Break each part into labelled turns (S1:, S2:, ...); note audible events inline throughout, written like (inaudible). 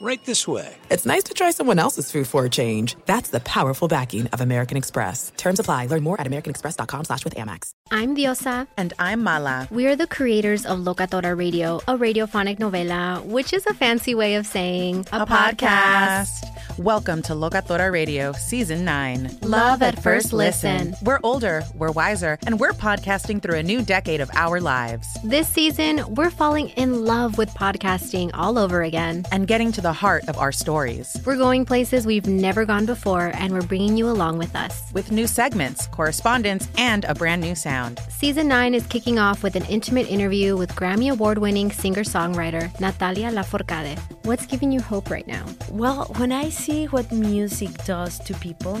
S1: Right this way.
S2: it's nice to try someone else's food for a change. That's the powerful backing of American Express. Terms apply. Learn more at americanexpress.com slash with Amex.
S3: I'm Diosa.
S4: And I'm Mala.
S3: We are the creators of Locatora Radio, a radiophonic novela, which is a fancy way of saying
S4: A podcast. Welcome to Locatora Radio, Season 9.
S3: Love at first listen.
S4: We're older, we're wiser, and we're podcasting through a new decade of our lives
S3: This season, we're falling in love with podcasting all over again.
S4: and getting to the heart of our stories.
S3: We're going places we've never gone before, and we're bringing you along with us.
S4: With new segments, correspondence, and a brand new sound.
S3: Season 9 is kicking off with an intimate interview with Grammy Award winning singer songwriter Natalia Lafourcade. What's giving you hope right now?
S5: Well, when I see what music does to people,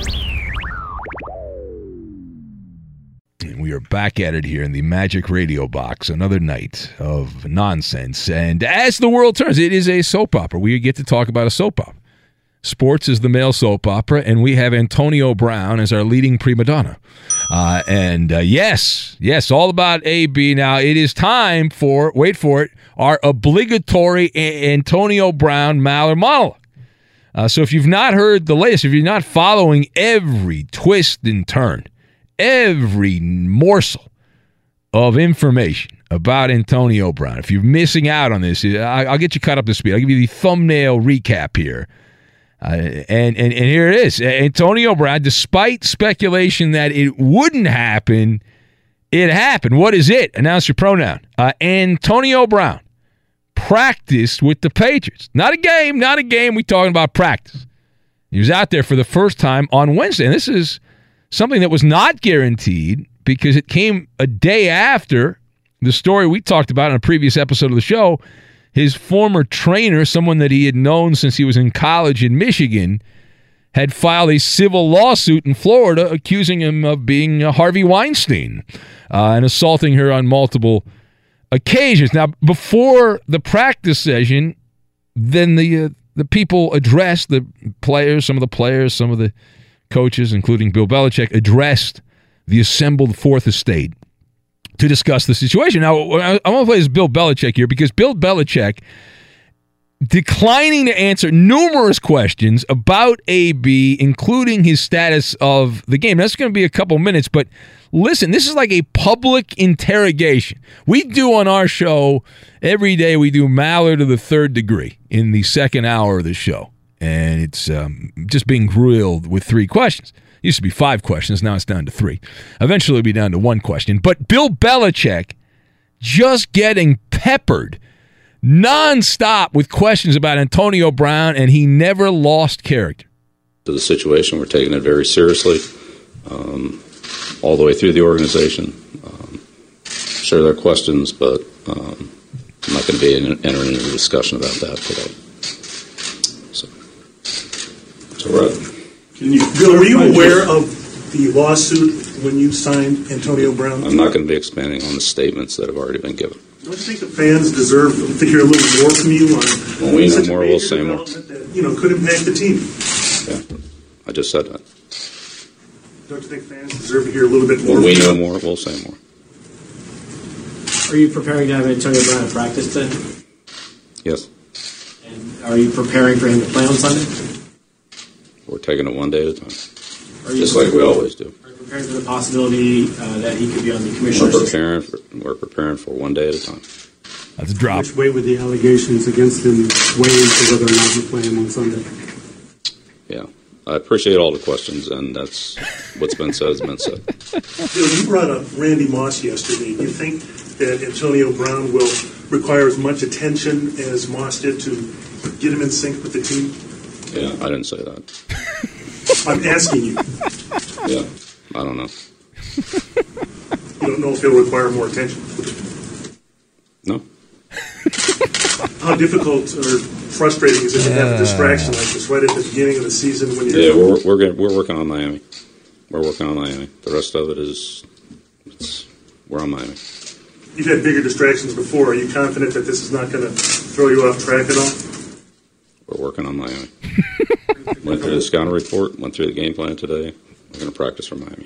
S6: We are back at it here in the Magic Radio Box. Another night of nonsense. And as the world turns, it is a soap opera. We get to talk about a soap opera. Sports is the male soap opera, and we have Antonio Brown as our leading prima donna. Uh, and uh, yes, yes, all about AB. Now it is time for, wait for it, our obligatory A- Antonio Brown Maller monologue. Uh, so if you've not heard the latest, if you're not following every twist and turn, every morsel of information about Antonio Brown. If you're missing out on this, I'll get you caught up to speed. I'll give you the thumbnail recap here. Uh, and, and and here it is. Antonio Brown, despite speculation that it wouldn't happen, it happened. What is it? Announce your pronoun. Uh, Antonio Brown practiced with the Patriots. Not a game, not a game. We talking about practice. He was out there for the first time on Wednesday. And this is something that was not guaranteed because it came a day after the story we talked about in a previous episode of the show. His former trainer, someone that he had known since he was in college in Michigan, had filed a civil lawsuit in Florida accusing him of being Harvey Weinstein uh, and assaulting her on multiple occasions. Now, before the practice session, then the uh, the people addressed the players, some of the players, some of the coaches, including Bill Belichick, addressed the assembled fourth estate to discuss the situation. Now, I want to play as Bill Belichick here because Bill Belichick declining to answer numerous questions about AB, including his status of the game. That's going to be a couple minutes, but listen, this is like a public interrogation. We do on our show every day, we do Maller to the third degree in the second hour of the show. And it's um, just being grilled with three questions. It used to be five questions, now it's down to three. Eventually, it'll be down to one question. But Bill Belichick just getting peppered nonstop with questions about Antonio Brown, and he never lost character.
S1: The situation, we're taking it very seriously, um, all the way through the organization. Um, sure, there are questions, but um, I'm not going to be entering into a discussion about that today. So, so we're at.
S7: Can you, Bill, were you aware of the lawsuit when you signed Antonio Brown?
S1: I'm not going to be expanding on the statements that have already been given.
S7: Don't you think the fans deserve to hear a little more from you on
S1: When we know
S7: such a
S1: more,
S7: major
S1: we'll say more.
S7: development that, you know, could impact the team?
S1: Yeah, I just said that.
S7: Don't you think fans deserve to hear a little bit more?
S1: When we know more, we'll say more.
S8: Are you preparing to have Antonio Brown at practice today?
S1: Yes,
S8: And are you preparing for him to play on Sunday?
S1: We're taking it one day at a time,
S8: Are
S1: just like we always do.
S8: Are you preparing for the possibility uh, that he could be on the commissioner's
S1: We're
S8: commissioner's?
S1: preparing. For, we're preparing for one day at a time.
S6: That's a drop.
S9: Which way would the allegations against him weigh into whether or not you play him on Sunday?
S1: Yeah, I appreciate all the questions, and that's what's been said has been said.
S7: Bill, you brought up Randy Moss yesterday. Do you think that Antonio Brown will require as much attention as Moss did to get him in sync with the team?
S1: Yeah, I didn't say that. (laughs)
S7: I'm asking you.
S1: Yeah, I don't know.
S7: You don't know if he'll require more attention.
S1: No. (laughs)
S7: How difficult or frustrating is it to have a distraction like this right at the beginning of the season when you're
S1: Yeah, we're we're gonna, we're working on Miami. We're working on Miami. The rest of it is, it's, we're on Miami.
S7: You've had bigger distractions before. Are you confident that this is not going to throw you off track at all?
S1: We're working on Miami. (laughs) went through the scouting report. Went through the game plan today. We're going to practice for Miami.
S8: Can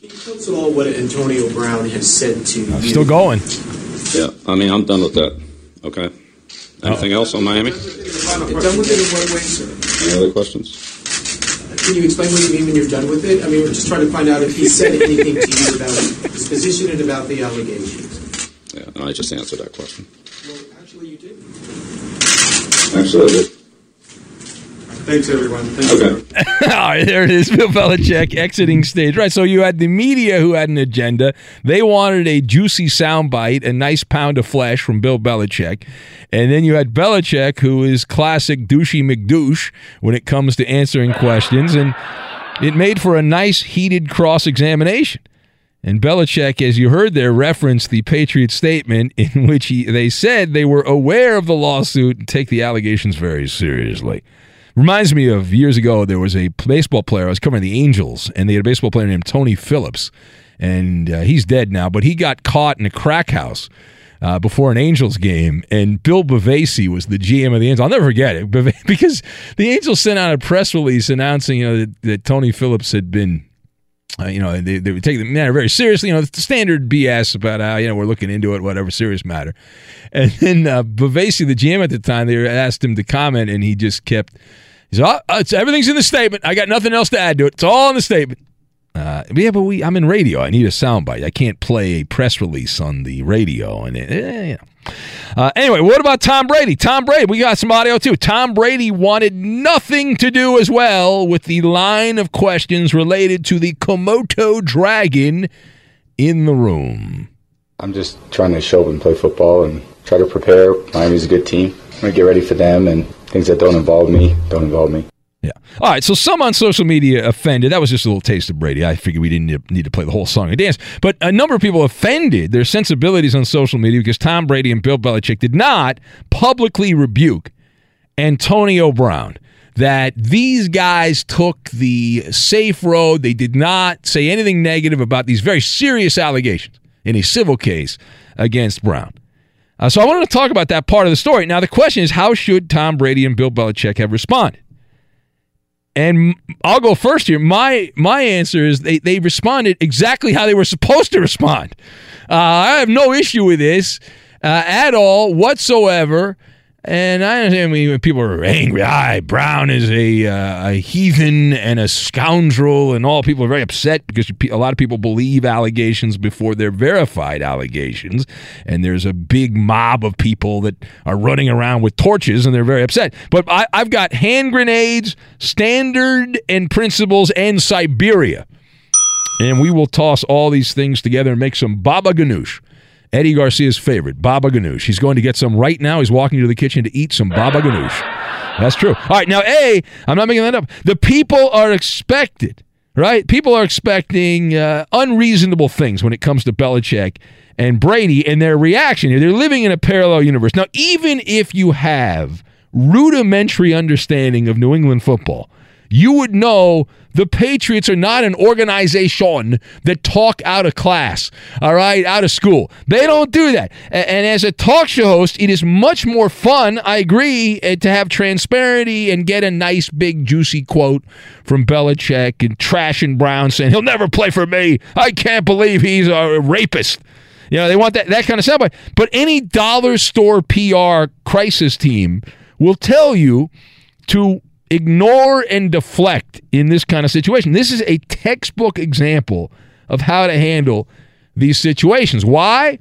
S8: you tell us all what Antonio Brown has said to you.
S6: Still going.
S1: Yeah, I mean I'm done with that. Okay. Oh. Anything else on Miami?
S8: Done with it in what way, sir?
S1: Any other questions?
S8: Can you explain what you mean when you're done with it? I mean, we're just trying to find out if he said anything to you about his position and about the allegations.
S1: Yeah, no, I just answered that question.
S8: Well, actually, you did.
S1: Actually, I did.
S8: Thanks, everyone.
S1: Okay. (laughs)
S6: All right, there it is. Bill Belichick exiting stage. Right. So you had the media who had an agenda. They wanted a juicy soundbite, a nice pound of flesh from Bill Belichick. And then you had Belichick, who is classic douchey McDouche when it comes to answering questions. And it made for a nice heated cross examination. And Belichick, as you heard there, referenced the Patriot statement in which he, they said they were aware of the lawsuit and take the allegations very seriously. Reminds me of years ago, there was a baseball player. I was covering the Angels, and they had a baseball player named Tony Phillips. And uh, he's dead now, but he got caught in a crack house uh, before an Angels game. And Bill Bavasi was the GM of the Angels. I'll never forget it (laughs) because the Angels sent out a press release announcing you know, that, that Tony Phillips had been uh, you know, they, they would take the matter very seriously. You know, the standard BS about how, you know, we're looking into it, whatever, serious matter. And then uh, Bavasi, the GM at the time, they asked him to comment, and he just kept, he said, oh, it's, everything's in the statement. I got nothing else to add to it. It's all in the statement. Uh, yeah, but we, I'm in radio. I need a soundbite. I can't play a press release on the radio. And, eh, know. Uh, anyway, what about Tom Brady? Tom Brady, we got some audio too. Tom Brady wanted nothing to do as well with the line of questions related to the Komodo dragon in the room.
S10: I'm just trying to show up and play football and try to prepare. Miami's a good team. I'm to get ready for them, and things that don't involve me don't involve me.
S6: Yeah. All right. So some on social media offended. That was just a little taste of Brady. I figured we didn't need- to play the whole song and dance. But a number of people offended their sensibilities on social media because Tom Brady and Bill Belichick did not publicly rebuke Antonio Brown. That these guys took the safe road. They did not say anything negative about these very serious allegations in a civil case against Brown. Uh, so I wanted to talk about that part of the story. Now, the question is how should Tom Brady and Bill Belichick have responded? And I'll go first here. My my answer is they, they responded exactly how they were supposed to respond. Uh, I have no issue with this uh, at all whatsoever. And I understand when people are angry. Ah, Brown is a, uh, a heathen and a scoundrel, and all people are very upset because a lot of people believe allegations before they're verified allegations. And there's a big mob of people that are running around with torches, and they're very upset. But I, I've got hand grenades, standard and principles, and Siberia. And we will toss all these things together and make some baba ganoush. Eddie Garcia's favorite, baba ganoush. He's going to get some right now. He's walking to the kitchen to eat some baba ganoush. That's true. All right, now, A, I'm not making that up. The people are expected, right? People are expecting uh, unreasonable things when it comes to Belichick and Brady and their reaction. They're living in a parallel universe. Now, even if you have rudimentary understanding of New England football, you would know the Patriots are not an organization that talk out of class, all right, out of school. They don't do that. And as a talk show host, it is much more fun, I agree, eh, to have transparency and get a nice, big, juicy quote from Belichick and Trash and Brown saying, he'll never play for me. I can't believe he's a rapist. You know, they want that, that kind of soundbite. But any dollar store PR crisis team will tell you to ignore and deflect in this kind of situation. This is a textbook example of how to handle these situations. Why?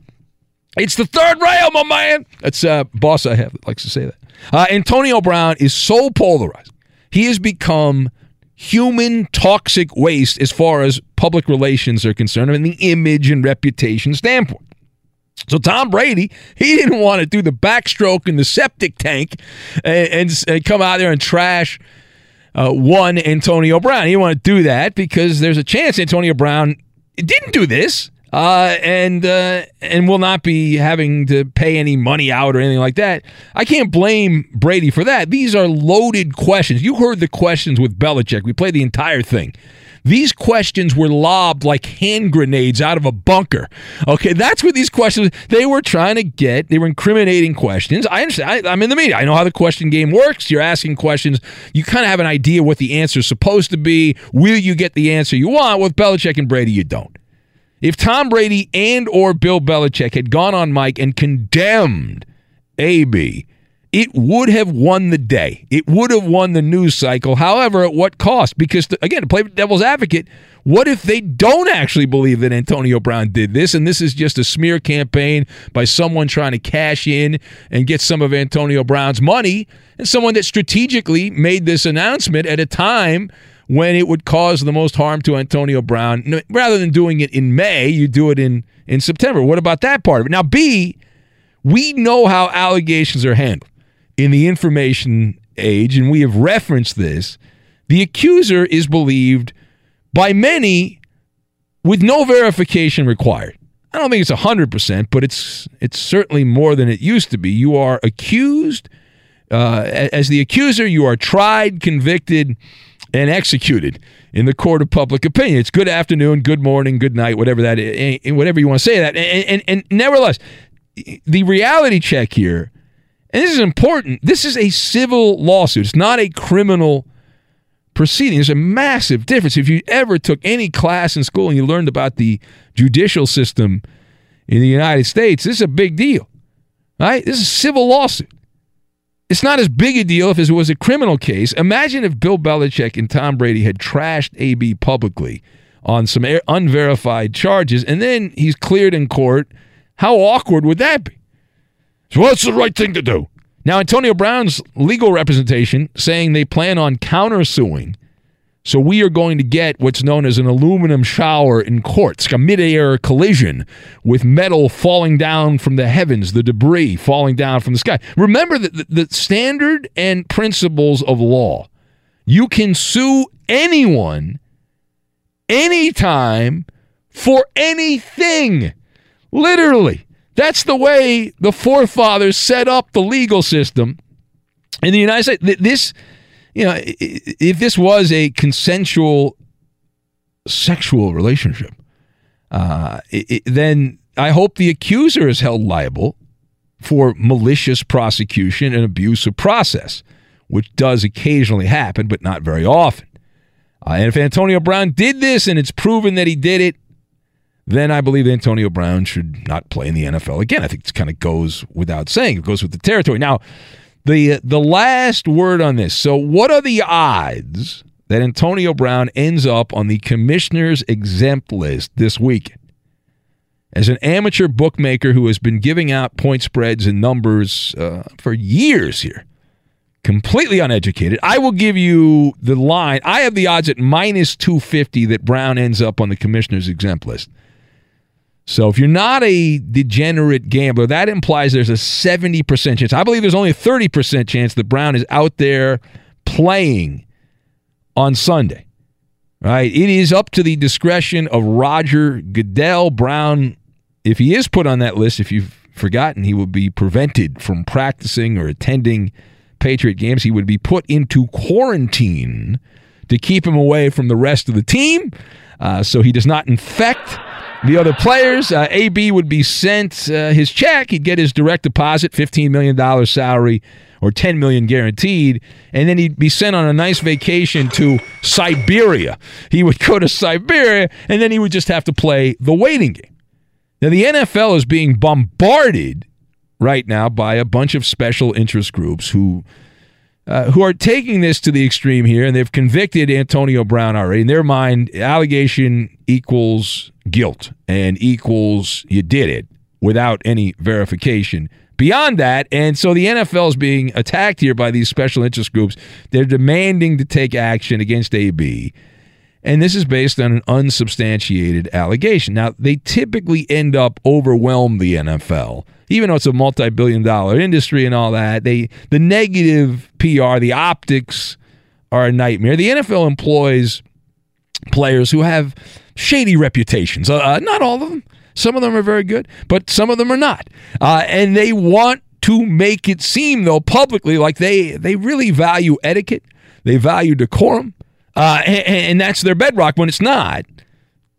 S6: It's the third rail, my man. That's a uh, boss I have that likes to say that. Uh, Antonio Brown is so polarized. He has become human toxic waste as far as public relations are concerned, and the image and reputation standpoint. So Tom Brady, he didn't want to do the backstroke in the septic tank and, and, and come out there and trash uh, one Antonio Brown. He didn't want to do that because there's a chance Antonio Brown didn't do this uh, and uh, and will not be having to pay any money out or anything like that. I can't blame Brady for that. These are loaded questions. You heard the questions with Belichick. We played the entire thing. These questions were lobbed like hand grenades out of a bunker. Okay, that's what these questions they were trying to get. They were incriminating questions. I understand. I, am in the media. I know how the question game works. You're asking questions. You kind of have an idea what the answer is supposed to be. Will you get the answer you want? With Belichick and Brady, you don't. If Tom Brady and or Bill Belichick had gone on Mike and condemned AB it would have won the day. It would have won the news cycle. However, at what cost? Because, again, to play devil's advocate, what if they don't actually believe that Antonio Brown did this and this is just a smear campaign by someone trying to cash in and get some of Antonio Brown's money and someone that strategically made this announcement at a time when it would cause the most harm to Antonio Brown? Rather than doing it in May, you do it in, in September. What about that part of it? Now, B, we know how allegations are handled in the information age, and we have referenced this, the accuser is believed by many with no verification required. I don't think it's 100%, but it's it's certainly more than it used to be. You are accused uh, as the accuser, you are tried, convicted, and executed in the court of public opinion. It's good afternoon, good morning, good night, whatever that is, whatever you want to say that. And, and, and nevertheless, the reality check here and this is important. This is a civil lawsuit. It's not a criminal proceeding. There's a massive difference. If you ever took any class in school and you learned about the judicial system in the United States, this is a big deal. Right? This is a civil lawsuit. It's not as big a deal if it was a criminal case. Imagine if Bill Belichick and Tom Brady had trashed AB publicly on some unverified charges and then he's cleared in court. How awkward would that be? So what's the right thing to do? Now, Antonio Brown's legal representation saying they plan on countersuing. So we are going to get what's known as an aluminum shower in courts, like a mid-air collision with metal falling down from the heavens, the debris falling down from the sky. Remember that the, the standard and principles of law. You can sue anyone anytime for anything. Literally. That's the way the forefathers set up the legal system in the United States. This, you know, if this was a consensual sexual relationship, uh, it, then I hope the accuser is held liable for malicious prosecution and abuse of process, which does occasionally happen, but not very often. Uh, and if Antonio Brown did this and it's proven that he did it, then I believe Antonio Brown should not play in the NFL again. I think it kind of goes without saying. It goes with the territory. Now, the the last word on this. So, what are the odds that Antonio Brown ends up on the commissioner's exempt list this week? As an amateur bookmaker who has been giving out point spreads and numbers uh, for years here, completely uneducated, I will give you the line. I have the odds at minus 250 that Brown ends up on the commissioner's exempt list. So if you're not a degenerate gambler, that implies there's a 70% chance. I believe there's only a 30% chance that Brown is out there playing on Sunday. Right? It is up to the discretion of Roger Goodell. Brown, if he is put on that list, if you've forgotten, he will be prevented from practicing or attending Patriot games. He would be put into quarantine to keep him away from the rest of the team uh, so he does not infect the other players. Uh, AB would be sent uh, his check. He'd get his direct deposit, $15 million salary or 10 million guaranteed, and then he'd be sent on a nice vacation to Siberia. He would go to Siberia, and then he would just have to play the waiting game. Now, the NFL is being bombarded right now by a bunch of special interest groups who uh, who are taking this to the extreme here, and they've convicted Antonio Brown already. In their mind, allegation equals guilt and equals you did it without any verification beyond that. And so the NFL is being attacked here by these special interest groups. They're demanding to take action against AB. And this is based on an unsubstantiated allegation. Now, they typically end up overwhelm the NFL even though it's a multi-billion dollar industry and all that, they the negative PR, the optics are a nightmare. The NFL employs players who have shady reputations. Uh, uh, not all of them. Some of them are very good, but some of them are not. Uh, and they want to make it seem, though, publicly like they they really value etiquette, they value decorum, uh, and, and that's their bedrock. When it's not,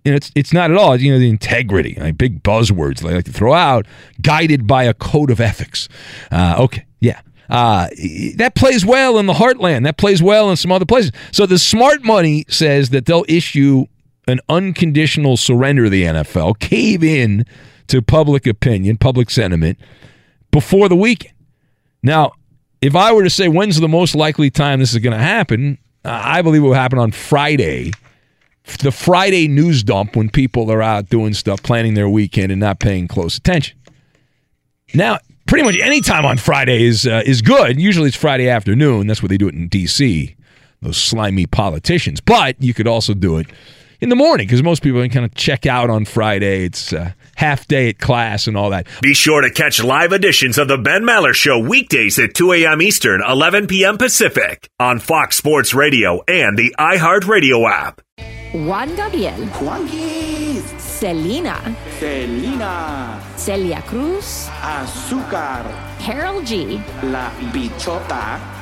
S6: it's it's not at all. You know, the integrity, like big buzzwords they like to throw out, guided by a code of ethics. Uh, okay, yeah. Uh, that plays well in the heartland. That plays well in some other places. So the smart money says that they'll issue an unconditional surrender the NFL, cave in to public opinion, public sentiment before the weekend. Now, if I were to say when's the most likely time this is going to happen, I believe it will happen on Friday the Friday news dump when people are out doing stuff, planning their weekend, and not paying close attention. Now, pretty much any time on Friday is uh, is good. Usually it's Friday afternoon. That's what they do it in D.C. Those slimy politicians. But you could also do it in the morning because most people can kind of check out on Friday. It's uh, half day at class and all that.
S11: Be sure to catch live editions of the Ben Maller Show weekdays at 2 a.m. Eastern, 11 p.m. Pacific on Fox Sports Radio and the iHeartRadio app.
S12: Juan Gabriel.
S13: Juanquis.
S12: Selena.
S13: Selena.
S12: Celia Cruz.
S13: Azúcar.
S12: Karol G.
S13: La Bichota.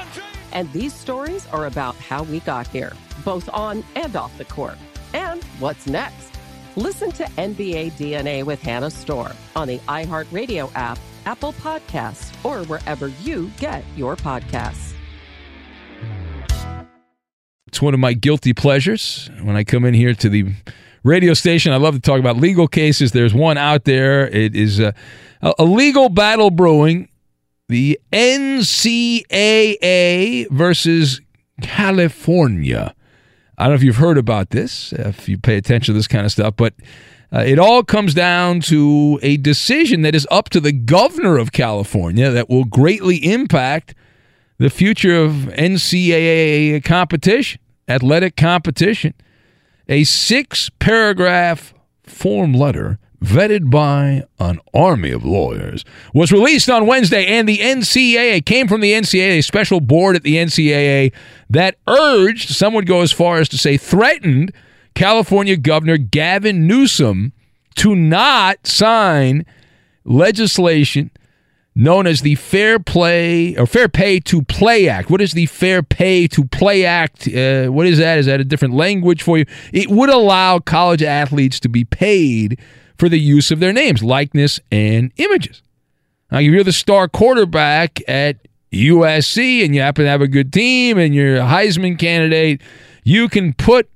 S14: James.
S15: And these stories are about how we got here, both on and off the court. And what's next? Listen to NBA DNA with Hannah Storm on the iHeartRadio app, Apple Podcasts, or wherever you get your podcasts.
S6: It's one of my guilty pleasures when I come in here to the radio station. I love to talk about legal cases. There's one out there. It is uh, a, a legal battle brewing. The NCAA versus California. I don't know if you've heard about this, if you pay attention to this kind of stuff, but uh, it all comes down to a decision that is up to the governor of California that will greatly impact the future of NCAA competition, athletic competition. A six paragraph form letter vetted by an army of lawyers was released on Wednesday, and the NCAA came from the NCAA, a special board at the NCAA that urged, some would go as far as to say threatened, California Governor Gavin Newsom to not sign legislation known as the Fair Play or Fair Pay to Play Act. What is the Fair Pay to Play Act? Uh, what is that? Is that a different language for you? It would allow college athletes to be paid for the use of their names, likeness, and images. Now, if you're the star quarterback at USC and you happen to have a good team and you're a Heisman candidate, you can put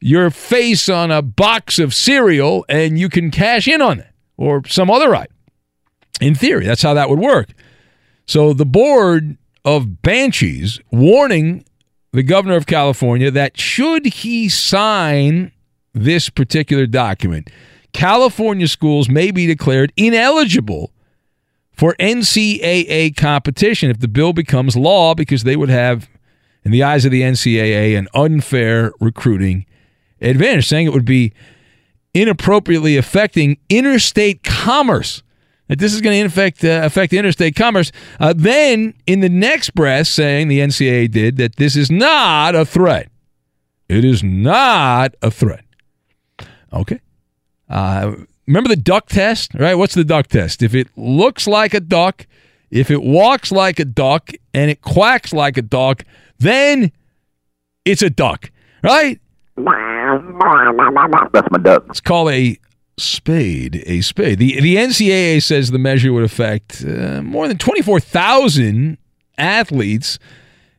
S6: your face on a box of cereal and you can cash in on it or some other item. In theory, that's how that would work. So the board of Banshees warning the governor of California that should he sign this particular document, California schools may be declared ineligible for NCAA competition if the bill becomes law because they would have, in the eyes of the NCAA, an unfair recruiting advantage, saying it would be inappropriately affecting interstate commerce that this is going to affect uh, affect interstate commerce. Uh, then, in the next breath, saying the NCAA did that this is not a threat. It is not a threat. Okay. Uh, remember the duck test, right? What's the duck test? If it looks like a duck, if it walks like a duck, and it quacks like a duck, then it's a duck, right?
S16: That's my duck.
S6: It's called a spade, a spade. The the NCAA says the measure would affect uh, more than 24,000 athletes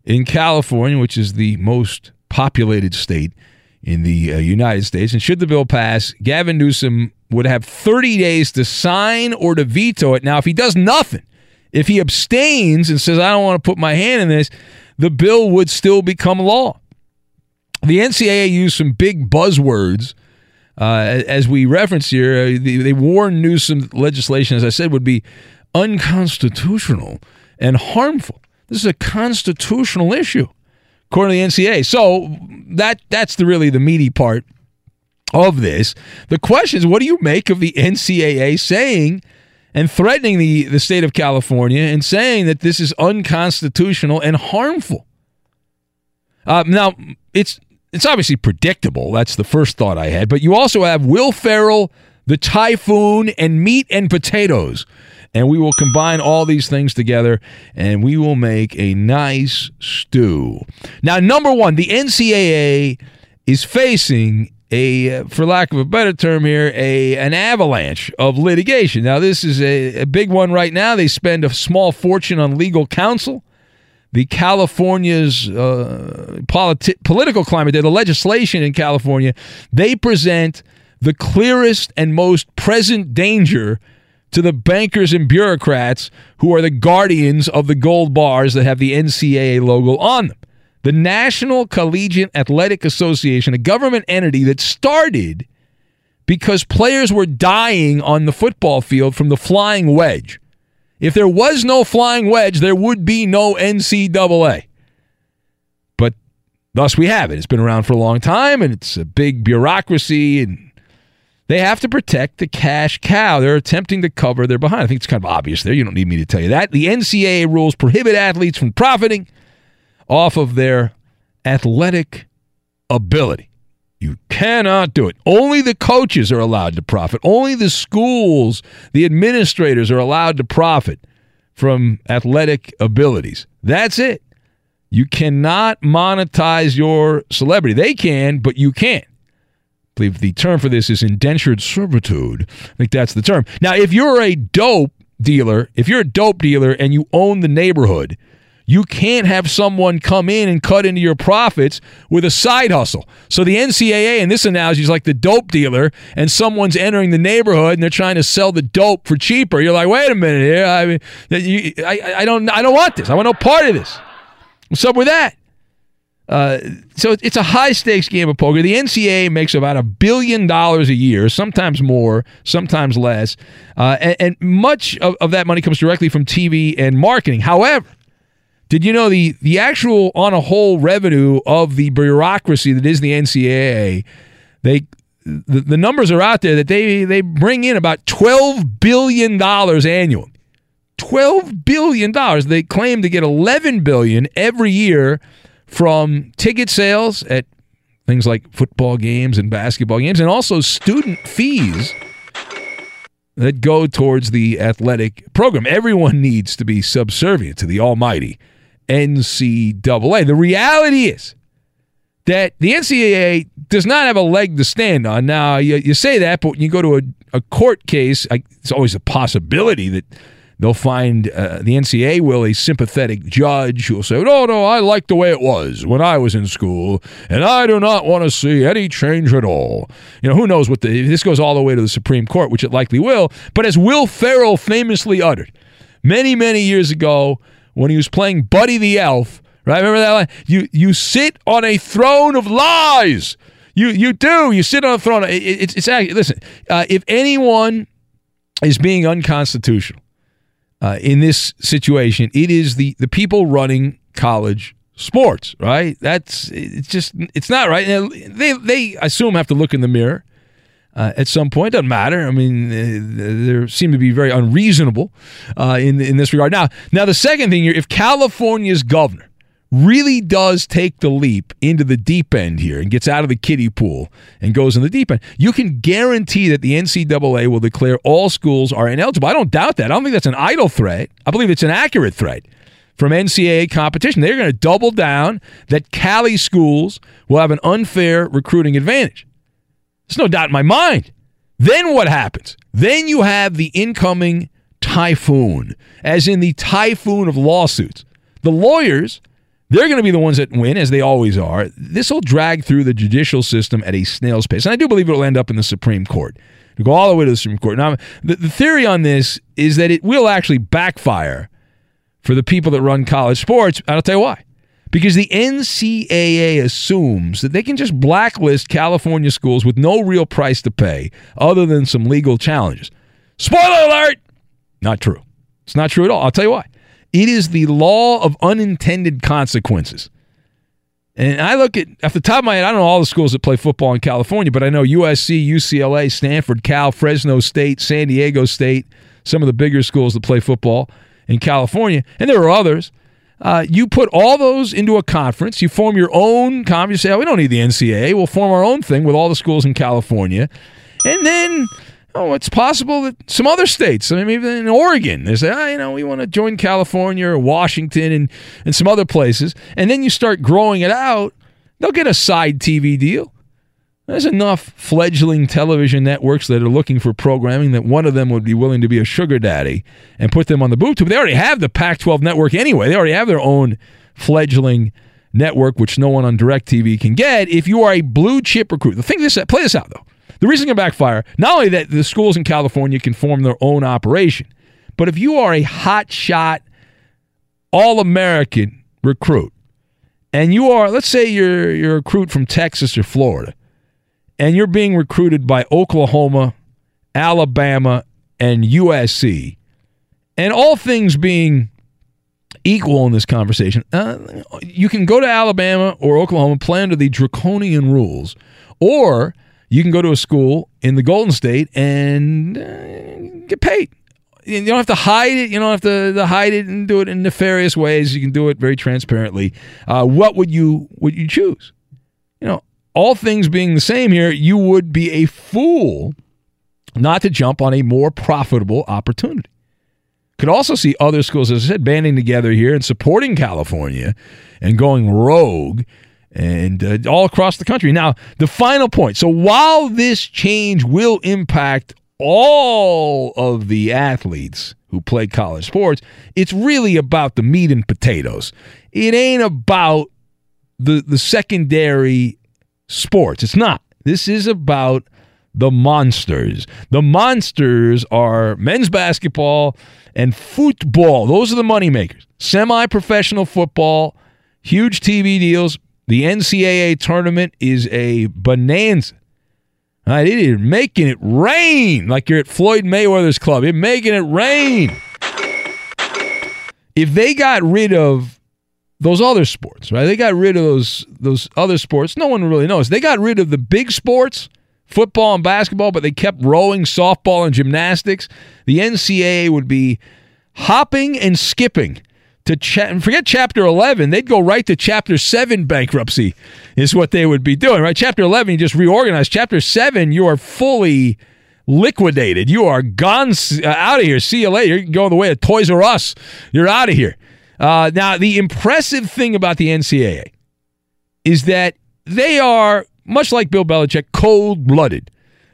S6: in California, which is the most populated state in the uh, United States. And should the bill pass, Gavin Newsom would have 30 days to sign or to veto it. Now, if he does nothing, if he abstains and says, I don't want to put my hand in this, the bill would still become law. The NCAA used some big buzzwords. Uh, as we reference here, uh, they, they warned Newsom legislation, as I said, would be unconstitutional and harmful. This is a constitutional issue, according to the NCAA. So that that's the really the meaty part of this. The question is, what do you make of the NCAA saying and threatening the, the state of California and saying that this is unconstitutional and harmful? Uh, now, it's it's obviously predictable. That's the first thought I had. But you also have Will Ferrell, the Typhoon, and meat and potatoes. And we will combine all these things together and we will make a nice stew. Now, number one, the NCAA is facing a, for lack of a better term here, a an avalanche of litigation. Now, this is a, a big one right now. They spend a small fortune on legal counsel. The California's uh, politi- political climate, the legislation in California, they present the clearest and most present danger to the bankers and bureaucrats who are the guardians of the gold bars that have the NCAA logo on them. The National Collegiate Athletic Association, a government entity that started because players were dying on the football field from the flying wedge. If there was no flying wedge, there would be no NCAA. But thus we have it. It's been around for a long time and it's a big bureaucracy and they have to protect the cash cow. They're attempting to cover their behind. I think it's kind of obvious there. You don't need me to tell you that. The NCAA rules prohibit athletes from profiting off of their athletic ability. You cannot do it. Only the coaches are allowed to profit. Only the schools, the administrators are allowed to profit from athletic abilities. That's it. You cannot monetize your celebrity. They can, but you can't. Believe the term for this is indentured servitude. I think that's the term. Now, if you're a dope dealer, if you're a dope dealer and you own the neighborhood, you can't have someone come in and cut into your profits with a side hustle. So the NCAA in this analogy is like the dope dealer, and someone's entering the neighborhood and they're trying to sell the dope for cheaper. You're like, wait a minute here. I I, I don't, I don't want this. I want no part of this. What's up with that? Uh, so it's a high stakes game of poker. The NCAA makes about a billion dollars a year, sometimes more, sometimes less, uh, and, and, much of, of that money comes directly from TV and marketing. However, did you know the the actual on a whole revenue of the bureaucracy that is the NCAA? They the, the numbers are out there that they they bring in about twelve billion dollars annually. Twelve billion dollars. They claim to get eleven billion every year from ticket sales at things like football games and basketball games, and also student fees that go towards the athletic program. Everyone needs to be subservient to the Almighty NCAA. The reality is that the NCAA does not have a leg to stand on. Now, you, you say that, but when you go to a, a court case, I, it's always a possibility that they'll find uh, the NCA will a sympathetic judge who will say, "No, no, I like the way it was when I was in school, and I do not want to see any change at all." You know, who knows what the this goes all the way to the Supreme Court, which it likely will. But as Will Ferrell famously uttered many, many years ago when he was playing Buddy the Elf. Right? Remember that line? You you sit on a throne of lies. You you do. You sit on a throne. It, it's it's actually listen. Uh, if anyone is being unconstitutional uh, in this situation, it is the the people running college sports. Right? That's it's just it's not right. They they assume have to look in the mirror uh, at some point. Doesn't matter. I mean, uh, they seem to be very unreasonable uh, in in this regard. Now, now the second thing here, if California's governor really does take the leap into the deep end here and gets out of the kiddie pool and goes in the deep end, you can guarantee that the NCAA will declare all schools are ineligible. I don't doubt that. I don't think that's an idle threat. I believe it's an accurate threat from NCAA competition. They're going to double down that Cali schools will have an unfair recruiting advantage. There's no doubt in my mind. Then what happens? Then you have the incoming typhoon, as in the typhoon of lawsuits. The lawyers They're going to be the ones that win, as they always are. This will drag through the judicial system at a snail's pace. And I do believe it will end up in the Supreme Court. Go all the way to the Supreme Court. Now, the, the theory on this is that it will actually backfire for the people that run college sports. I'll tell you why. Because the NCAA assumes that they can just blacklist California schools with no real price to pay other than some legal challenges. Spoiler alert! Not true. It's not true at all. I'll tell you why. It is the law of unintended consequences. And I look at, off the top of my head, I don't know all the schools that play football in California, but I know USC, UCLA, Stanford, Cal, Fresno State, San Diego State, some of the bigger schools that play football in California. And there are others. Uh, you put all those into a conference. You form your own conference. You say, oh, we don't need the NCAA. We'll form our own thing with all the schools in California. And then oh, it's possible that some other states, I mean, even in Oregon, they say, oh, you know, we want to join California or Washington and, and some other places. And then you start growing it out, they'll get a side TV deal. There's enough fledgling television networks that are looking for programming that one of them would be willing to be a sugar daddy and put them on the boot tube. They already have the Pac 12 network anyway. They already have their own fledgling network, which no one on DirecTV can get. If you are a blue chip recruit, the thing this play this out though. The reason can backfire, not only that the schools in California can form their own operation, but if you are a hot shot, all American recruit, and you are, let's say you're, you're a recruit from Texas or Florida, and you're being recruited by Oklahoma, Alabama, and USC, and all things being equal in this conversation, uh, you can go to Alabama or Oklahoma, play under the draconian rules, or you can go to a school in the Golden State and uh, get paid. You don't have to hide it. You don't have to, hide it and do it in nefarious ways. You can do it very transparently. Uh, what would you would you choose? You know, all things being the same here, you would be a fool not to jump on a more profitable opportunity. Could also see other schools, as I said, banding together here and supporting California and going rogue and uh, all across the country. Now, the final point. So while this change will impact all of the athletes who play college sports, it's really about the meat and potatoes. It ain't about the the secondary sports. It's not. This is about the monsters. The monsters are men's basketball and football. Those are the moneymakers. Semi professional football, huge TV deals, the NCAA tournament is a bonanza. Right, it is making it rain like you're at Floyd Mayweather's club. It's making it rain. If they got rid of those other sports, right? They got rid of those those other sports. No one really knows. They got rid of the big sports, football and basketball, but they kept rowing, softball, and gymnastics. The NCAA would be hopping and skipping to cha- forget chapter 11 they'd go right to chapter 7 bankruptcy is what they would be doing right? Chapter 11 you just reorganize. Chapter 7 you are fully liquidated. You are gone uh, out of here. See you later. You're going the way of toys r us. You're out of here. Uh, now the impressive thing about the ncaa is that they are much like bill belichick cold-blooded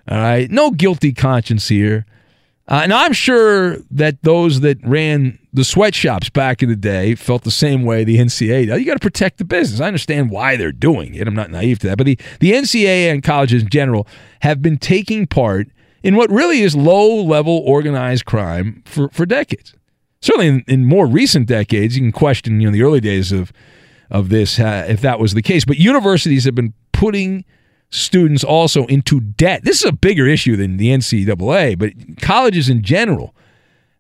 S6: all right? No guilty conscience here uh, and I'm sure that those that ran the sweatshops back in the day felt the same way the NCAA. You got to protect the business. I understand why they're doing it. I'm not naive to that. But the, the NCAA and colleges in general have been taking part in what really is low level organized crime for, for decades. Certainly in, in more recent decades, you can question you know the early days of of this uh, if that was the case. But universities have been putting students also into debt. This is a bigger issue than the NCAA, but colleges in general.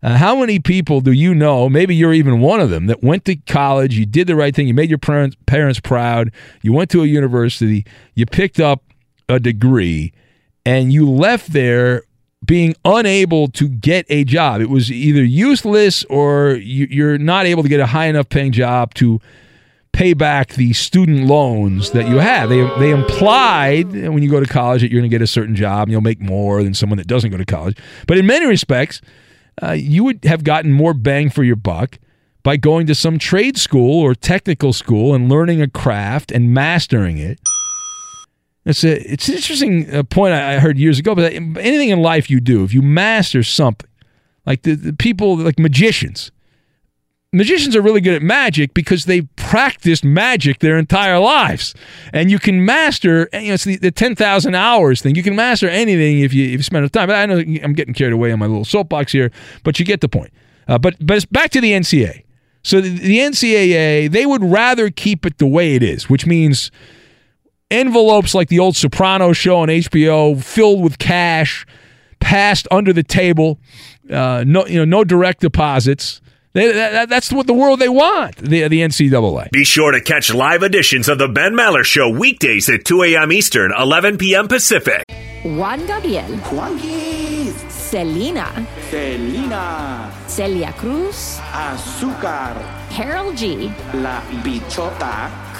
S6: Uh, how many people do you know? Maybe you're even one of them that went to college. You did the right thing. You made your parents, parents proud. You went to a university. You picked up a degree, and you left there being unable to get a job. It was either useless or you, you're not able to get a high enough paying job to pay back the student loans that you have. They they implied when you go to college that you're going to get a certain job and you'll make more than someone that doesn't go to college. But in many respects, uh, you would have gotten more bang for your buck by going to some trade school or technical school and learning a craft and mastering it. It's a it's an interesting uh, point I heard years ago. But anything in life you do, if you master something, like the, the people like magicians magicians are really good at magic because they practiced magic their entire lives. And you can master, you know, it's the, the 10,000 hours thing. You can master anything if you, if you spend enough time. But I know I'm getting carried away on my little soapbox here, but you get the point. Uh, but, but back to the NCAA. So the, the NCAA, they would rather keep it the way it is, which means envelopes like the old Soprano show on HBO, filled with cash, passed under the table, uh, no, you know, no direct deposits. They, that, that's what the world they want, the, the NCAA.
S11: Be sure to catch live editions of The Ben Maller Show weekdays at 2 a.m. Eastern, 11 p.m. Pacific.
S12: Juan Gabriel. Juanquis. Selena.
S13: Selena.
S12: Celia Cruz.
S13: Azúcar.
S12: Karol G.
S13: La Bichota.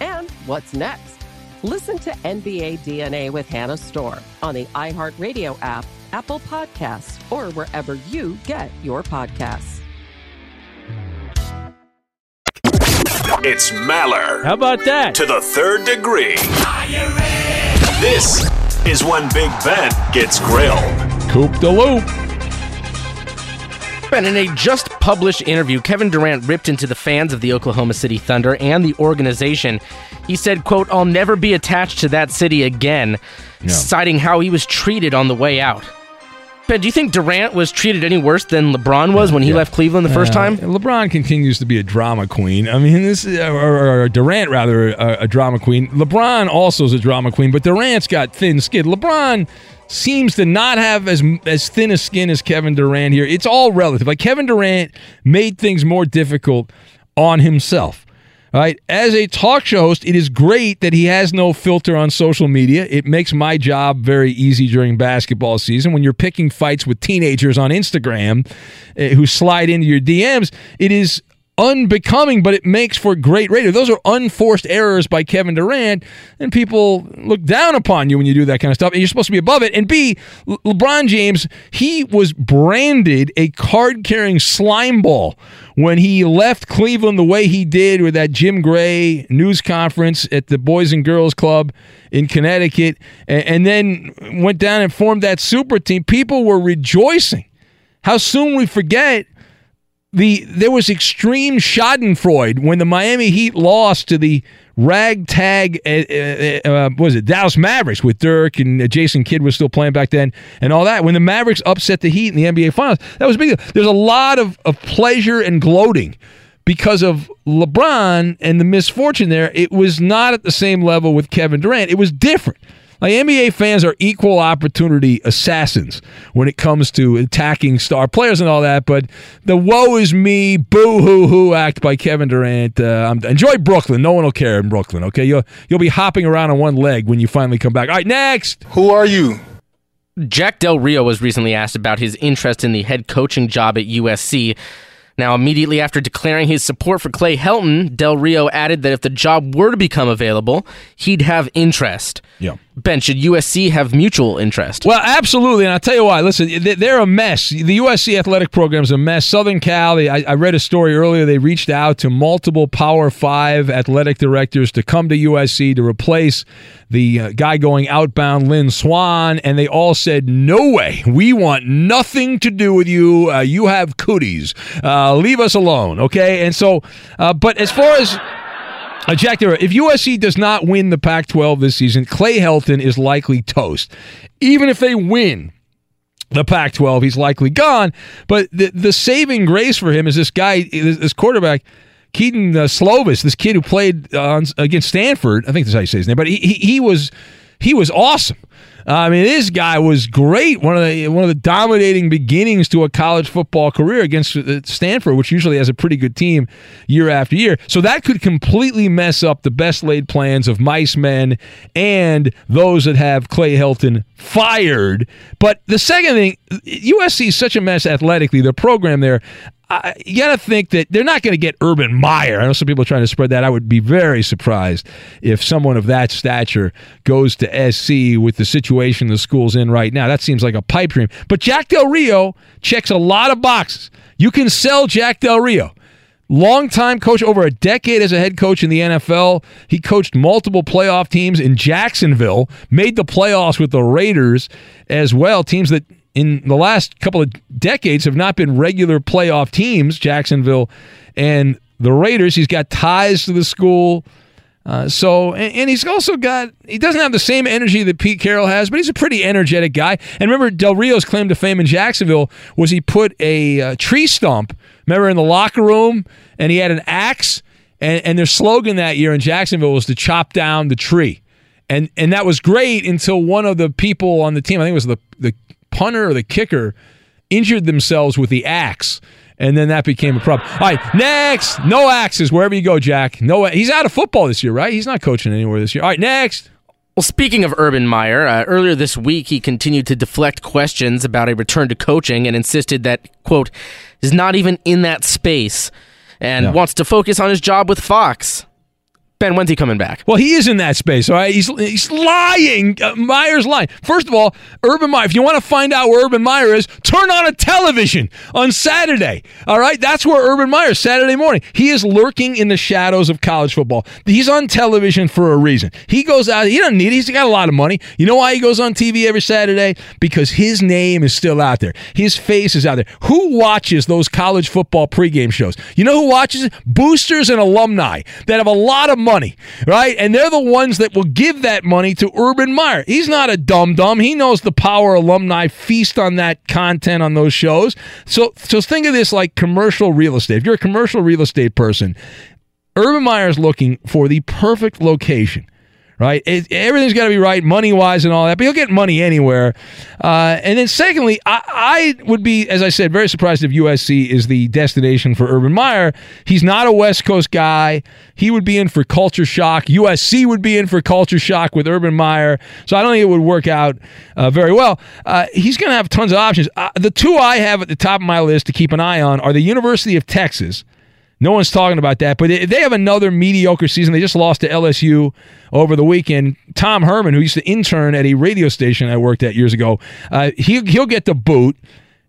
S15: And what's next? Listen to NBA DNA with Hannah Storm on the iHeartRadio app, Apple Podcasts, or wherever you get your podcasts.
S11: It's Maller.
S17: How about that?
S11: To the third degree. This is when Big Ben gets grilled.
S6: Coop the loop.
S18: Ben, in a just published interview, Kevin Durant ripped into the fans of the Oklahoma City Thunder and the organization. He said, quote, I'll never be attached to that city again, citing how he was treated on the way out. Ben, do you think Durant was treated any worse than LeBron was when he left Cleveland the first
S6: Uh,
S18: time?
S6: LeBron continues to be a drama queen. I mean, this is, or, or, or Durant rather a, a drama queen. LeBron also is a drama queen, but Durant's got thin skin. LeBron seems to not have as as thin a skin as Kevin Durant here. It's all relative. Like Kevin Durant made things more difficult on himself. Right. As a talk show host, it is great that he has no filter on social media. It makes my job very easy during basketball season. When you're picking fights with teenagers on Instagram eh, who slide into your DMs, it is unbecoming, but it makes for great radio. Those are unforced errors by Kevin Durant, and people look down upon you when you do that kind of stuff. And you're supposed to be above it. And B, Le- LeBron James, he was branded a card carrying slime ball when he left Cleveland the way he did with that Jim Gray news conference at the Boys and Girls Club in Connecticut, and then went down and formed that super team. People were rejoicing. How soon we forget the there was extreme Schadenfreude when the Miami Heat lost to the ragtag uh, uh, uh, was it Dallas Mavericks with Dirk and uh, Jason Kidd was still playing back then and all that. When the Mavericks upset the Heat in the NBA Finals that was big there's a lot of, of pleasure and gloating because of LeBron and the misfortune there. It was not at the same level with Kevin Durant. It was different like NBA fans are equal opportunity assassins when it comes to attacking star players and all that. But the "woe is me, boo hoo hoo" act by Kevin Durant. Uh, I'm, enjoy Brooklyn. No one will care in Brooklyn. Okay, you'll you'll be hopping around on one leg when you finally come back. All right, next.
S18: Who are you? Jack Del Rio was recently asked about his interest in the head coaching job at USC. Now, immediately after declaring his support for Clay Helton, Del Rio added that if the job were to become available, he'd have interest.
S6: Yeah.
S18: Ben, should USC have mutual interest?
S6: Well, absolutely, and I'll tell you why. Listen, they- they're a mess. The USC athletic program is a mess. Southern Cal, I, I read a story earlier. They reached out to multiple Power Five athletic directors to come to USC to replace the uh, guy going outbound, Lynn Swann, and they all said, "No way. We want nothing to do with you. Uh, you have cooties. Uh, leave us alone." Okay, and so, uh, but as far as uh, Jack, if USC does not win the Pac 12 this season, Clay Helton is likely toast. Even if they win the Pac 12, he's likely gone. But the, the saving grace for him is this guy, this, this quarterback, Kedon uh, Slovis, this kid who played uh, on, against Stanford. I think that's how you say his name, but he, he, he was he was awesome. Uh, I mean, this guy was great. One of the one of the dominating beginnings to a college football career against uh, Stanford, which usually has a pretty good team year after year. So that could completely mess up the best laid plans of mice men and those that have Clay Helton fired. But the second thing, USC is such a mess athletically. The program there. I, you got to think that they're not going to get Urban Meyer. I know some people are trying to spread that. I would be very surprised if someone of that stature goes to SC with the situation the school's in right now. That seems like a pipe dream. But Jack Del Rio checks a lot of boxes. You can sell Jack Del Rio. Longtime coach, over a decade as a head coach in the NFL. He coached multiple playoff teams in Jacksonville, made the playoffs with the Raiders as well, teams that in the last couple of decades have not been regular playoff teams, Jacksonville and the Raiders. He's got ties to the school. Uh, so, and, and he's also got, he doesn't have the same energy that Pete Carroll has, but he's a pretty energetic guy. And remember, Del Rio's claim to fame in Jacksonville was he put a uh, tree stump, remember, in the locker room, and he had an axe. And, and their slogan that year in Jacksonville was to chop down the tree. And, and that was great until one of the people on the team, I think it was the, the punter or the kicker, injured themselves with the axe. And then that became a problem. All right, next. No axes wherever you go, Jack. No, he's out of football this year, right? He's not coaching anywhere this year. All right, next.
S18: Well, speaking of Urban Meyer, uh, earlier this week he continued to deflect questions about a return to coaching and insisted that, quote, is not even in that space and
S6: No.
S18: wants to focus on his job with Fox. Ben, when's he coming back?
S6: Well, he is in that space, all right? He's, he's lying. Uh, Meyer's lying. First of all, Urban Meyer, if you want to find out where Urban Meyer is, turn on a television on Saturday, all right? That's where Urban Meyer is, Saturday morning. He is lurking in the shadows of college football. He's on television for a reason. He goes out, he doesn't need it. He's got a lot of money. You know why he goes on TV every Saturday? Because his name is still out there. His face is out there. Who watches those college football pregame shows? You know who watches it? Boosters and alumni that have a lot of money, right? And they're the ones that will give that money to Urban Meyer. He's not a dumb dumb. He knows the power alumni feast on that content on those shows. So, so think of this like commercial real estate. If you're a commercial real estate person, Urban Meyer is looking for the perfect location right? It, everything's got to be right, money wise, and all that. But you'll get money anywhere. Uh, and then, secondly, I, I, would be, as I said, very surprised if USC is the destination for Urban Meyer. He's not a West Coast guy. He would be in for culture shock. USC would be in for culture shock with Urban Meyer. So I don't think it would work out uh, very well. Uh, he's going to have tons of options. Uh, the two I have at the top of my list to keep an eye on are the University of Texas no one's talking about that. But if they have another mediocre season, they just lost to LSU over the weekend. Tom Herman, who used to intern at a radio station I worked at years ago, uh, he, he'll get the boot.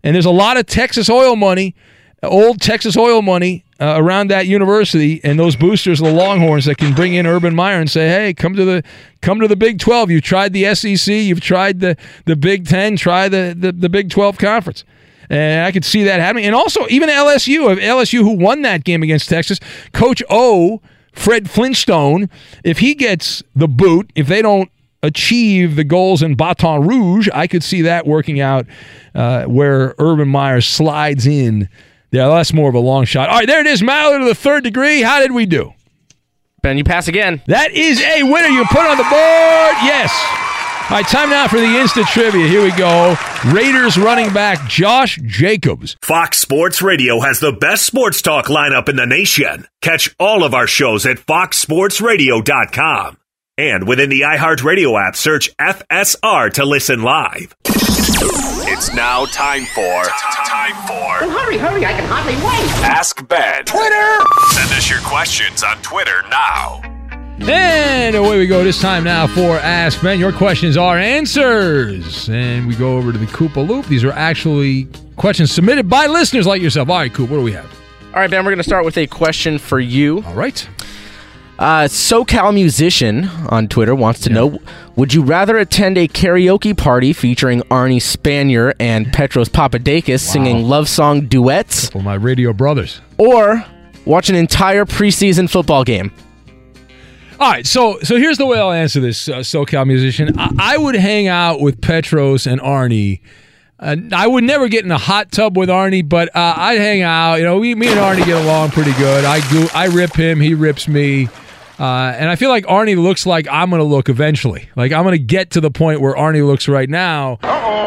S6: And there's a lot of Texas oil money, old Texas oil money uh, around that university, and those boosters, the Longhorns, that can bring in Urban Meyer and say, "Hey, come to the come to the Big 12. You've tried the SEC, you've tried the the Big 10, try the the, the Big 12 conference." And I could see that happening. And also, even LSU, LSU who won that game against Texas, Coach O, Fred Flintstone, if he gets the boot, if they don't achieve the goals in Baton Rouge, I could see that working out uh, where Urban Meyer slides in. Yeah, that's more of a long shot. All right, there it is. Maller to the third degree. How did we do?
S18: Ben, you pass again.
S6: That is a winner. You put on the board. Yes. All right, time now for the instant trivia. Here we go. Raiders running back Josh Jacobs.
S11: Fox Sports Radio has the best sports talk lineup in the nation. Catch all of our shows at foxsportsradio.com. And within the iHeartRadio app, search FSR to listen live. It's now time for time for
S19: Oh, hurry, hurry, I can hardly wait.
S11: Ask Ben.
S19: Twitter!
S11: Send us your questions on Twitter now.
S6: And away we go this time now for Ask Ben. Your questions are answers. And we go over to the Koopa Loop. These are actually questions submitted by listeners like yourself. All right, Coop, what do we have?
S18: All right, Ben, we're going to start with a question for you.
S6: All right.
S18: Uh, SoCal Musician on Twitter wants to know Would you rather attend a karaoke party featuring Arnie Spanier and Petros Papadakis singing love song duets?
S6: For my radio brothers.
S18: Or watch an entire preseason football game?
S6: All right, so so here's the way I'll answer this, uh, SoCal musician. I, I would hang out with Petros and Arnie. Uh, I would never get in a hot tub with Arnie, but uh, I'd hang out. You know, we, me and Arnie get along pretty good. I go, I rip him, he rips me. Uh, and I feel like Arnie looks like I'm going to look eventually. Like I'm going to get to the point where Arnie looks right now,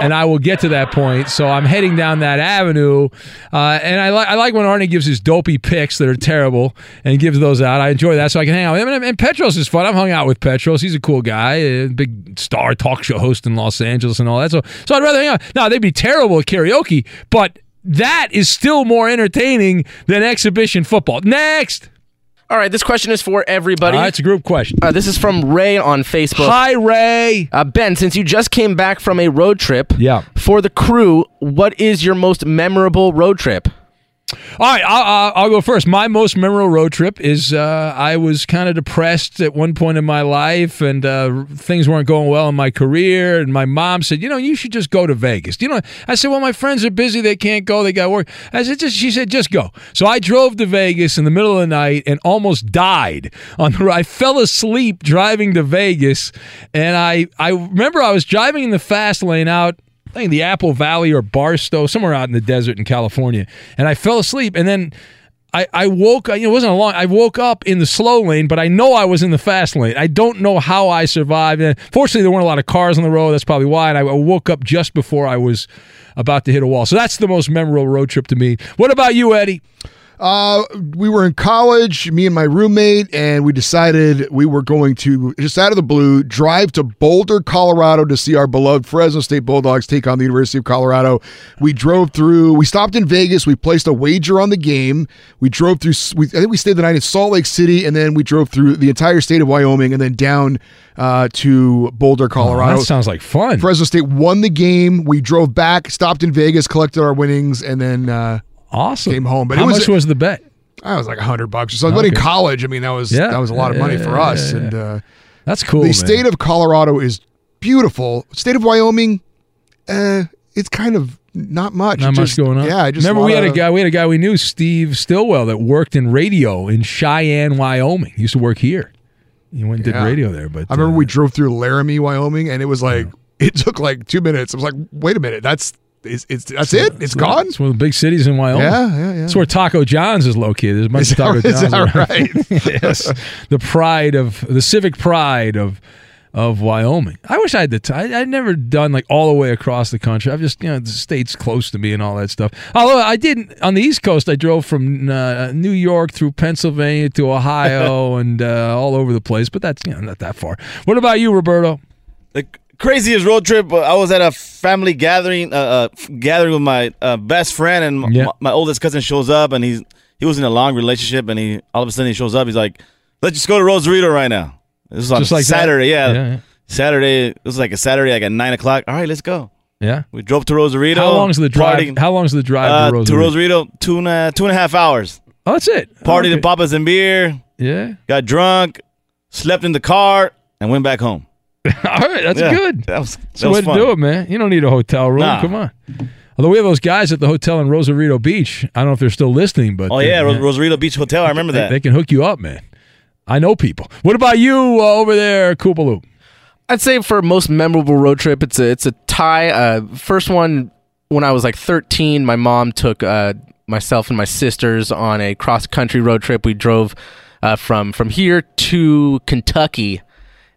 S6: and I will get to that point. So I'm heading down that avenue. Uh, and I, li- I like when Arnie gives his dopey picks that are terrible and gives those out. I enjoy that, so I can hang out with him. And, Petros is fun. I've hung out with Petros. He's a cool guy, big star talk show host in Los Angeles and all that. So, so I'd rather hang out. Now they'd be terrible at karaoke, but that is still more entertaining than exhibition football. Next.
S18: All right, this question is for everybody.
S6: Uh, it's a group question.
S18: Uh, this is from Ray on Facebook.
S6: Hi, Ray.
S18: Uh, ben, since you just came back from a road trip,
S6: yeah.
S18: for the crew, what is your most memorable road trip?
S6: All right, I'll, I'll, go first. My most memorable road trip is uh, I was kind of depressed at one point in my life, and uh, things weren't going well in my career. And my mom said, "You know, you should just go to Vegas." You know, I said, "Well, my friends are busy; they can't go; they got work." I said, "Just," she said, "Just go." So I drove to Vegas in the middle of the night and almost died on the. I fell asleep driving to Vegas, and I I remember I was driving in the fast lane out I think the Apple Valley or Barstow, somewhere out in the desert in California. And I fell asleep and then I, I woke it wasn't a long I woke up in the slow lane, but I know I was in the fast lane. I don't know how I survived. And fortunately there weren't a lot of cars on the road. That's probably why. And I woke up just before I was about to hit a wall. So that's the most memorable road trip to me. What about you, Eddie?
S20: Uh, we were in college, me and my roommate, and we decided we were going to just out of the blue drive to Boulder, Colorado, to see our beloved Fresno State Bulldogs take on the University of Colorado. We drove through. We stopped in Vegas. We placed a wager on the game. We drove through. We, I think we stayed the night in Salt Lake City, and then we drove through the entire state of Wyoming, and then down uh, to Boulder, Colorado.
S6: Oh, that sounds like fun.
S20: Fresno State won the game. We drove back, stopped in Vegas, collected our winnings, and then uh,
S6: awesome
S20: came home. But
S6: How
S20: was,
S6: much was the bet?
S20: I was like a hundred bucks or something. But in college, I mean, that was
S6: Yeah.
S20: that was a lot of money
S6: Yeah,
S20: for us.
S6: yeah,
S20: And uh,
S6: That's cool.
S20: the
S6: man.
S20: state of Colorado is beautiful. State of Wyoming, uh, it's kind of not much.
S6: Not
S20: It
S6: much going on.
S20: Yeah, I just
S6: remember we had a guy. We had a guy we knew, Steve Stillwell, that worked in radio in Cheyenne, Wyoming. He used to work here. He went and did radio there. But
S20: I remember we drove through Laramie, Wyoming, and it was like (laughs) it took like two minutes. I was like, wait a minute, that's it's, it's that's it. It's gone.
S6: It's one of the big cities in Wyoming.
S20: Yeah, yeah, yeah.
S6: That's where Taco John's is located. There's a bunch
S20: Is
S6: of Taco
S20: that- is
S6: John's
S20: that right? (laughs)
S6: yes, the pride of the civic pride of of Wyoming. I wish I had the time. I'd never done like all the way across the country. I've just you know the states close to me and all that stuff. Although I didn't, on the East Coast, I drove from uh, New York through Pennsylvania to Ohio (laughs) and uh, all over the place. But that's you know not that far. What about you, Roberto?
S21: The craziest road trip. I was at a family gathering, uh, uh, gathering with my uh, best friend, and
S6: Yeah.
S21: my, oldest cousin shows up, and he's he was in a long relationship, and he all of a sudden he shows up. He's like, "Let's just go to Rosarito right now." This was on
S6: Just like?
S21: Saturday, yeah.
S6: Yeah, yeah.
S21: Saturday. It was like a Saturday, like at nine o'clock. All right, let's go.
S6: Yeah.
S21: We drove to Rosarito.
S6: How long's the drive?
S21: partied-
S6: How long's the drive
S21: uh,
S6: to Rosarito?
S21: to Rosarito? Two and a, two and a half hours.
S6: Oh, that's it.
S21: Partied
S6: Okay.
S21: at Papa's and beer.
S6: Yeah.
S21: Got drunk, slept in the car, and went back home. (laughs)
S6: All right, that's
S21: Yeah,
S6: good.
S21: That was
S6: That's
S21: that
S6: the
S21: was
S6: way
S21: fun.
S6: to do it, man. You don't need a hotel room.
S21: Nah.
S6: Come on. Although we have those guys at the hotel in Rosarito Beach. I don't know if they're still listening, but
S21: Oh
S6: they-
S21: yeah, Ros- Rosarito Beach Hotel. I remember
S6: they,
S21: that.
S6: they can hook you up, man. I know people. What about you uh, over there, Koopaloop?
S18: I'd say for most memorable road trip, it's a it's a tie. Uh, first one when I was like 13, my mom took uh, myself and my sisters on a cross country road trip. We drove uh, from from here to Kentucky,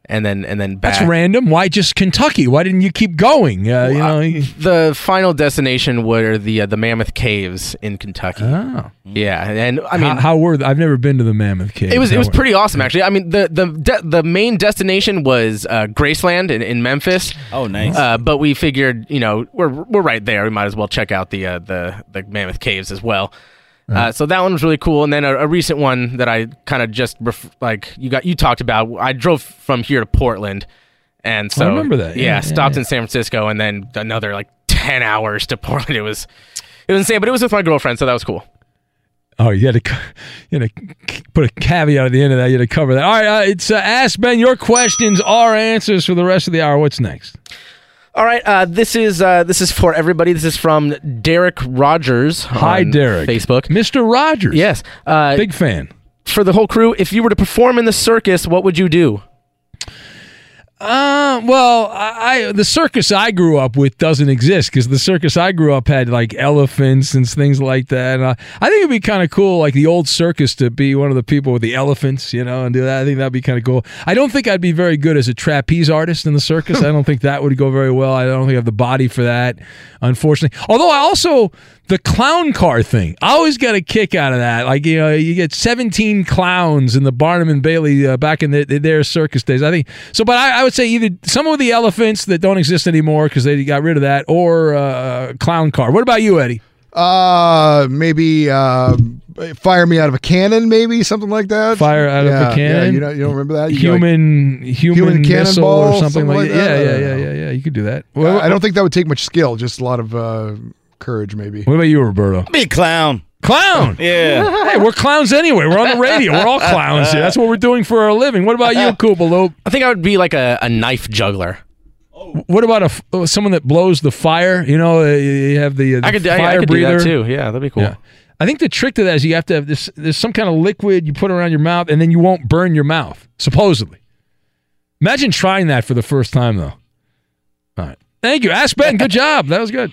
S18: and then and then back.
S6: That's random. Why just Kentucky? Why didn't you keep going? Uh, you know,
S18: the final destination were the uh, the Mammoth Caves in Kentucky.
S6: Oh.
S18: yeah, and I mean,
S6: how, how were th- I've never been to the Mammoth Cave.
S18: it was it was
S6: were-
S18: pretty awesome actually. I mean, the the de- the main destination was uh, Graceland in, in Memphis.
S21: Oh, nice.
S18: Uh, but we figured, you know, we're we're right there. We might as well check out the uh, the the Mammoth Caves as well. Uh, so that one was really cool, and then a, a recent one that I kind of just ref- like you got you talked about. I drove from here to Portland, and so I
S6: remember that.
S18: Yeah,
S6: Yeah, yeah,
S18: stopped
S6: yeah.
S18: in San Francisco, and then another like ten hours to (laughs) Portland. It was it was insane, but it was with my girlfriend, so that was cool.
S6: Oh, you had to, you had to put a caveat at the end of that. You had to cover that. All right, uh, it's uh, Ask Ben. Your questions are answers for the rest of the hour. What's next?
S18: All right, uh, this is uh, this is for everybody. This is from Derek Rogers.
S6: Hi,
S18: on
S6: Derek.
S18: Facebook,
S6: Mr. Rogers.
S18: Yes, uh,
S6: big fan.
S18: For the whole crew, if you were to perform in the circus, what would you do?
S6: Uh, well, I, I the circus I grew up with doesn't exist because the circus I grew up had like elephants and things like that. And I, I think it'd be kind of cool, like the old circus, to be one of the people with the elephants, you know, and do that. I think that'd be kind of cool. I don't think I'd be very good as a trapeze artist in the circus. I don't think that would go very well. I don't think I have the body for that, unfortunately. Although I also the clown car thing. I always got a kick out of that. Like you know, you get 17 clowns in the Barnum and Bailey uh, back in the, their circus days. I think so. But I, I would say either some of the elephants that don't exist anymore because they got rid of that, or uh, clown car. What about you, Eddie?
S20: Uh, maybe uh, fire me out of a cannon, maybe something like that.
S6: Fire out of a
S20: Yeah, yeah,
S6: cannon?
S20: you know, you don't remember that? You go like-
S6: Human, human,
S20: Human cannonball,
S6: or something,
S20: something
S6: like,
S20: like
S6: that.
S20: that?
S6: Yeah, yeah, yeah, yeah, yeah. You could do that.
S20: Uh, I don't think that would take much skill, just a lot of uh, courage, maybe.
S6: What about you, Roberto?
S21: Be a clown.
S6: Clown. (laughs)
S21: Yeah.
S6: hey, we're clowns anyway. We're on the radio. We're all (laughs) clowns here. That's what we're doing for our living. What about you, Koopaloop?
S18: I think I would be like a, a knife juggler.
S6: What about a uh, someone that blows the fire? You know, uh, you have the, uh, the
S18: I could, I,
S6: fire
S18: I could do
S6: breather
S18: that too. Yeah, that'd be cool.
S6: Yeah. I think the trick to that is you have to have this. There's some kind of liquid you put around your mouth, and then you won't burn your mouth. Supposedly. Imagine trying that for the first time, though. All right. Thank you, Ask Ben. Good job. That was good.